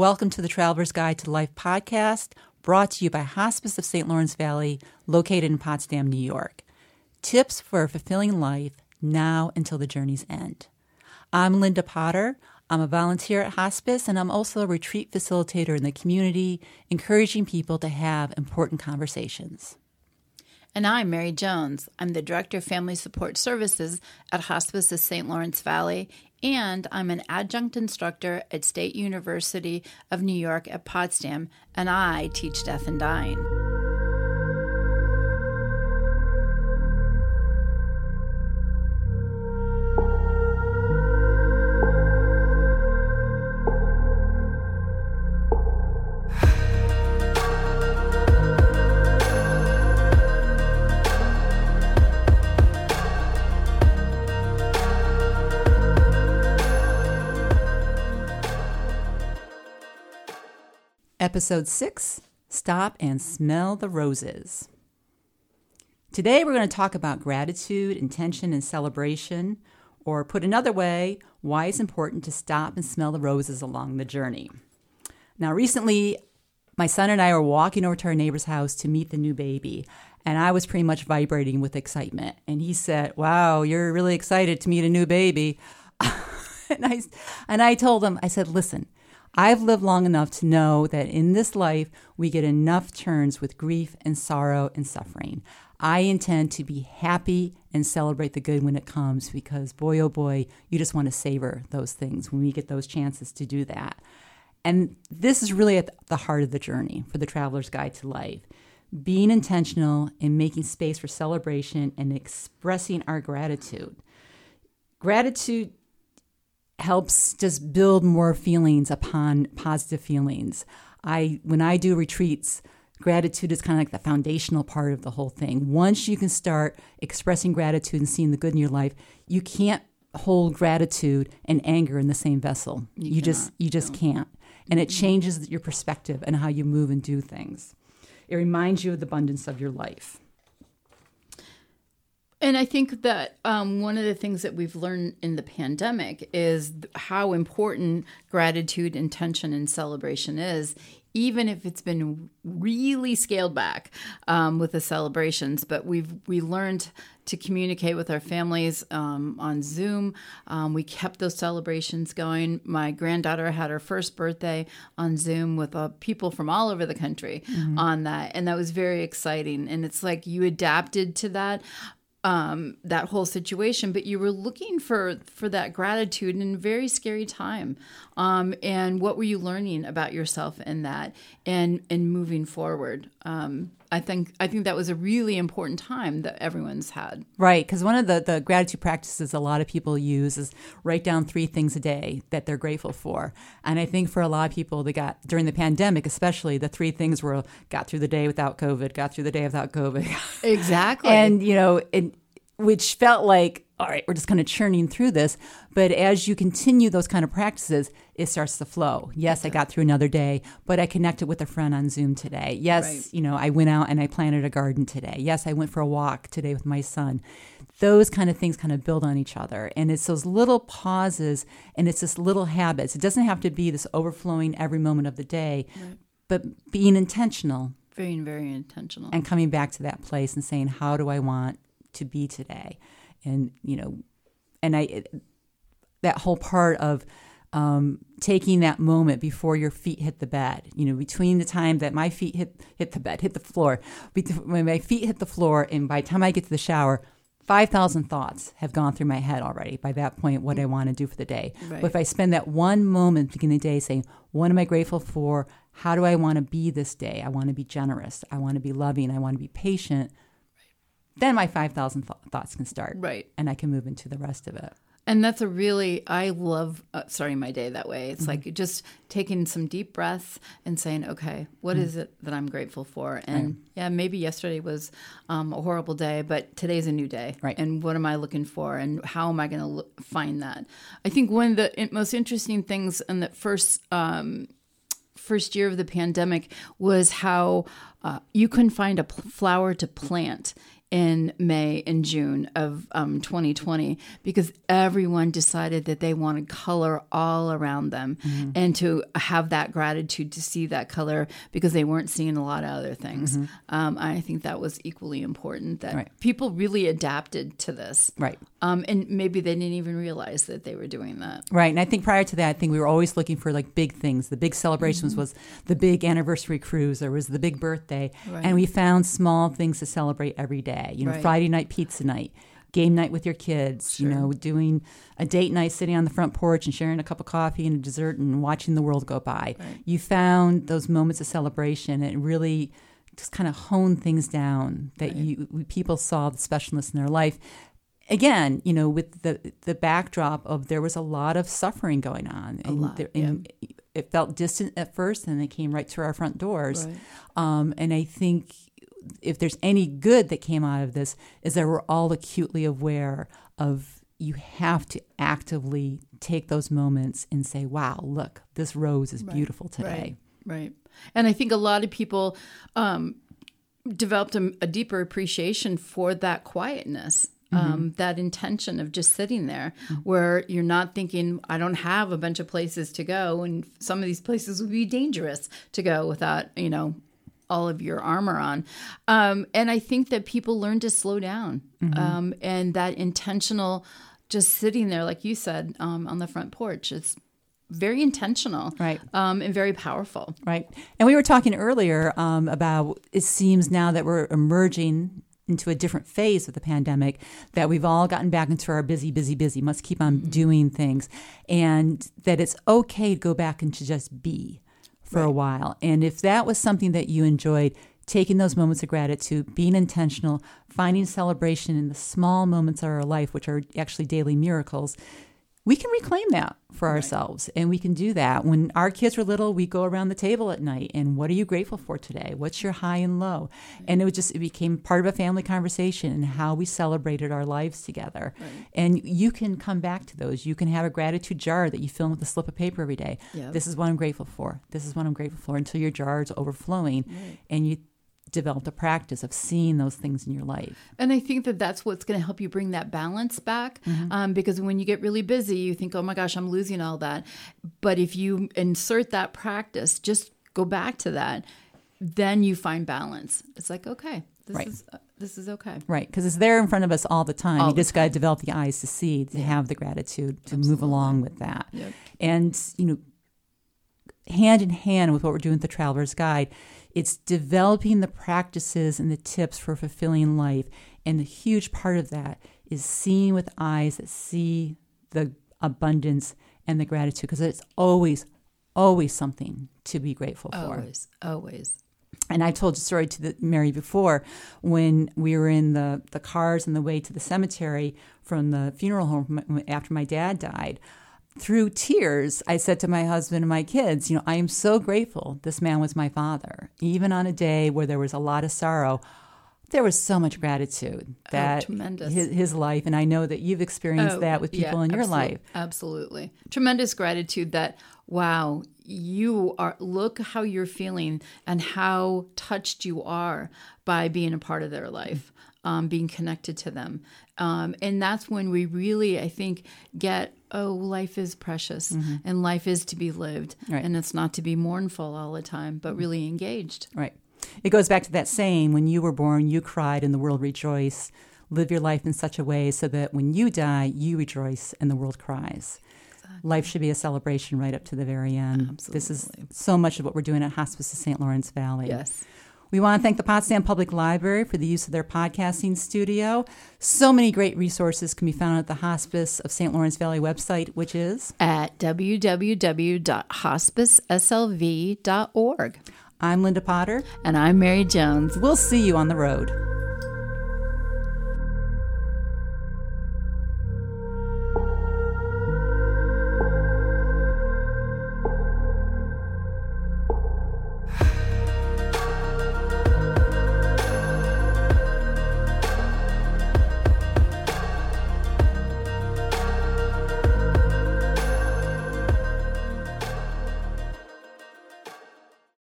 Welcome to the Traveler's Guide to Life podcast, brought to you by Hospice of St. Lawrence Valley, located in Potsdam, New York. Tips for a fulfilling life now until the journey's end. I'm Linda Potter. I'm a volunteer at hospice, and I'm also a retreat facilitator in the community, encouraging people to have important conversations. And I'm Mary Jones. I'm the Director of Family Support Services at Hospice of St. Lawrence Valley, and I'm an adjunct instructor at State University of New York at Potsdam, and I teach death and dying. Episode 6 Stop and Smell the Roses. Today, we're going to talk about gratitude, intention, and celebration, or put another way, why it's important to stop and smell the roses along the journey. Now, recently, my son and I were walking over to our neighbor's house to meet the new baby, and I was pretty much vibrating with excitement. And he said, Wow, you're really excited to meet a new baby. and, I, and I told him, I said, Listen, I've lived long enough to know that in this life, we get enough turns with grief and sorrow and suffering. I intend to be happy and celebrate the good when it comes because, boy, oh boy, you just want to savor those things when we get those chances to do that. And this is really at the heart of the journey for the Traveler's Guide to Life. Being intentional and making space for celebration and expressing our gratitude. Gratitude helps just build more feelings upon positive feelings. I when I do retreats, gratitude is kind of like the foundational part of the whole thing. Once you can start expressing gratitude and seeing the good in your life, you can't hold gratitude and anger in the same vessel. You, you just you just no. can't. And it mm-hmm. changes your perspective and how you move and do things. It reminds you of the abundance of your life. And I think that um, one of the things that we've learned in the pandemic is how important gratitude, intention, and celebration is, even if it's been really scaled back um, with the celebrations. But we've we learned to communicate with our families um, on Zoom. Um, we kept those celebrations going. My granddaughter had her first birthday on Zoom with uh, people from all over the country mm-hmm. on that, and that was very exciting. And it's like you adapted to that um, that whole situation, but you were looking for for that gratitude in a very scary time. Um, and what were you learning about yourself in that, and and moving forward? Um, I think I think that was a really important time that everyone's had. Right, because one of the the gratitude practices a lot of people use is write down three things a day that they're grateful for. And I think for a lot of people, they got during the pandemic, especially the three things were got through the day without COVID, got through the day without COVID. Exactly. and you know, it, which felt like all right, we're just kind of churning through this. But as you continue those kind of practices, it starts to flow. Yes, I got through another day, but I connected with a friend on Zoom today. Yes, right. you know, I went out and I planted a garden today. Yes, I went for a walk today with my son. Those kind of things kind of build on each other. And it's those little pauses and it's this little habits. It doesn't have to be this overflowing every moment of the day, right. but being intentional. Being very intentional. And coming back to that place and saying, how do I want to be today? and you know, and I that whole part of um, taking that moment before your feet hit the bed. You know, between the time that my feet hit hit the bed, hit the floor, when my feet hit the floor, and by the time I get to the shower, five thousand thoughts have gone through my head already. By that point, what I want to do for the day. Right. But if I spend that one moment beginning the day saying, "What am I grateful for? How do I want to be this day? I want to be generous. I want to be loving. I want to be patient." Then my 5,000 th- thoughts can start. Right. And I can move into the rest of it. And that's a really, I love uh, starting my day that way. It's mm-hmm. like just taking some deep breaths and saying, okay, what mm-hmm. is it that I'm grateful for? And right. yeah, maybe yesterday was um, a horrible day, but today's a new day. Right. And what am I looking for? And how am I going to find that? I think one of the most interesting things in that first, um, first year of the pandemic was how uh, you couldn't find a flower to plant in May and June of um, 2020 because everyone decided that they wanted color all around them mm-hmm. and to have that gratitude to see that color because they weren't seeing a lot of other things. Mm-hmm. Um, I think that was equally important that right. people really adapted to this. Right. Um, and maybe they didn't even realize that they were doing that. Right. And I think prior to that, I think we were always looking for like big things. The big celebrations mm-hmm. was the big anniversary cruise, or was the big birthday. Right. And we found small things to celebrate every day day. You know, right. Friday night pizza night, game night with your kids. Sure. You know, doing a date night, sitting on the front porch and sharing a cup of coffee and a dessert and watching the world go by. Right. You found those moments of celebration and really just kind of honed things down that right. you people saw the specialness in their life again, you know, with the the backdrop of there was a lot of suffering going on, and, lot, there, and yeah. it felt distant at first, and they came right to our front doors. Um, and I think if there's any good that came out of this, is that we're all acutely aware of you have to actively take those moments and say, wow, look, this rose is right. beautiful today. Right. right. And I think a lot of people um, developed a, a, deeper appreciation for that quietness. Mm-hmm. Um, that intention of just sitting there mm-hmm. where you're not thinking, I don't have a bunch of places to go. And some of these places would be dangerous to go without, you know, all of your armor on. Um, and I think that people learn to slow down mm-hmm. um, and that intentional, just sitting there, like you said, um, on the front porch. It's very intentional, right, um, and very powerful, right. And we were talking earlier um, about it seems now that we're emerging into a different phase of the pandemic that we've all gotten back into our busy, busy, busy, must keep on mm-hmm. doing things, and that it's okay to go back and to just be for right. a while. And if that was something that you enjoyed, taking those moments of gratitude, being intentional, finding celebration in the small moments of our life, which are actually daily miracles, we can reclaim that for right. ourselves. And we can do that. When our kids were little, we go around the table at night and what are you grateful for today? What's your high and low? Right. And it was just, it became part of a family conversation and how we celebrated our lives together. Right. And you can come back to those. You can have a gratitude jar that you fill in with a slip of paper every day. Yep. This is what I'm grateful for. This is what I'm grateful for until your jar is overflowing. And you developed a practice of seeing those things in your life. And I think that that's what's going to help you bring that balance back. Mm-hmm. Um, because when you get really busy, you think, oh my gosh, I'm losing all that. But if you insert that practice, just go back to that, then you find balance. It's like, okay, this right. is. Uh, this is okay. Right, because it's there in front of us all the time. All you just got to develop the eyes to see, to yeah. have the gratitude, to Absolutely. move along with that. Yep. And, you know, hand in hand with what we're doing with the Traveler's Guide, it's developing the practices and the tips for fulfilling life. And a huge part of that is seeing with eyes that see the abundance and the gratitude because it's always, always something to be grateful for. Always, always. And I told a story to the, Mary before when we were in the, the cars on the way to the cemetery from the funeral home after my dad died through tears, I said to my husband and my kids, you know, I am so grateful this man was my father. Even on a day where there was a lot of sorrow, there was so much gratitude oh, that oh, tremendous. His, his, life, and I know that you've experienced oh, that with people yeah, in your life. Absolutely, tremendous gratitude. That wow, you are. Look how you're feeling, and how touched you are by being a part of their life, um, being connected to them, um, and that's when we really, I think, get oh, life is precious mm-hmm. and life is to be lived. Right. And it's not to be mournful all the time, but really engaged. Right. It goes back to that saying when you were born, you cried and the world rejoiced. Live your life in such a way so that when you die, you rejoice and the world cries. Exactly. Life should be a celebration right up to the very end. Absolutely. This is so much of what we're doing at Hospice of St. Lawrence Valley. Yes. We want to thank the Potsdam Public Library for the use of their podcasting studio. So many great resources can be found at the Hospice of St. Lawrence Valley website, which is at www.hospiceslv.org. I'm Linda Potter. And I'm Mary Jones. We'll see you on the road.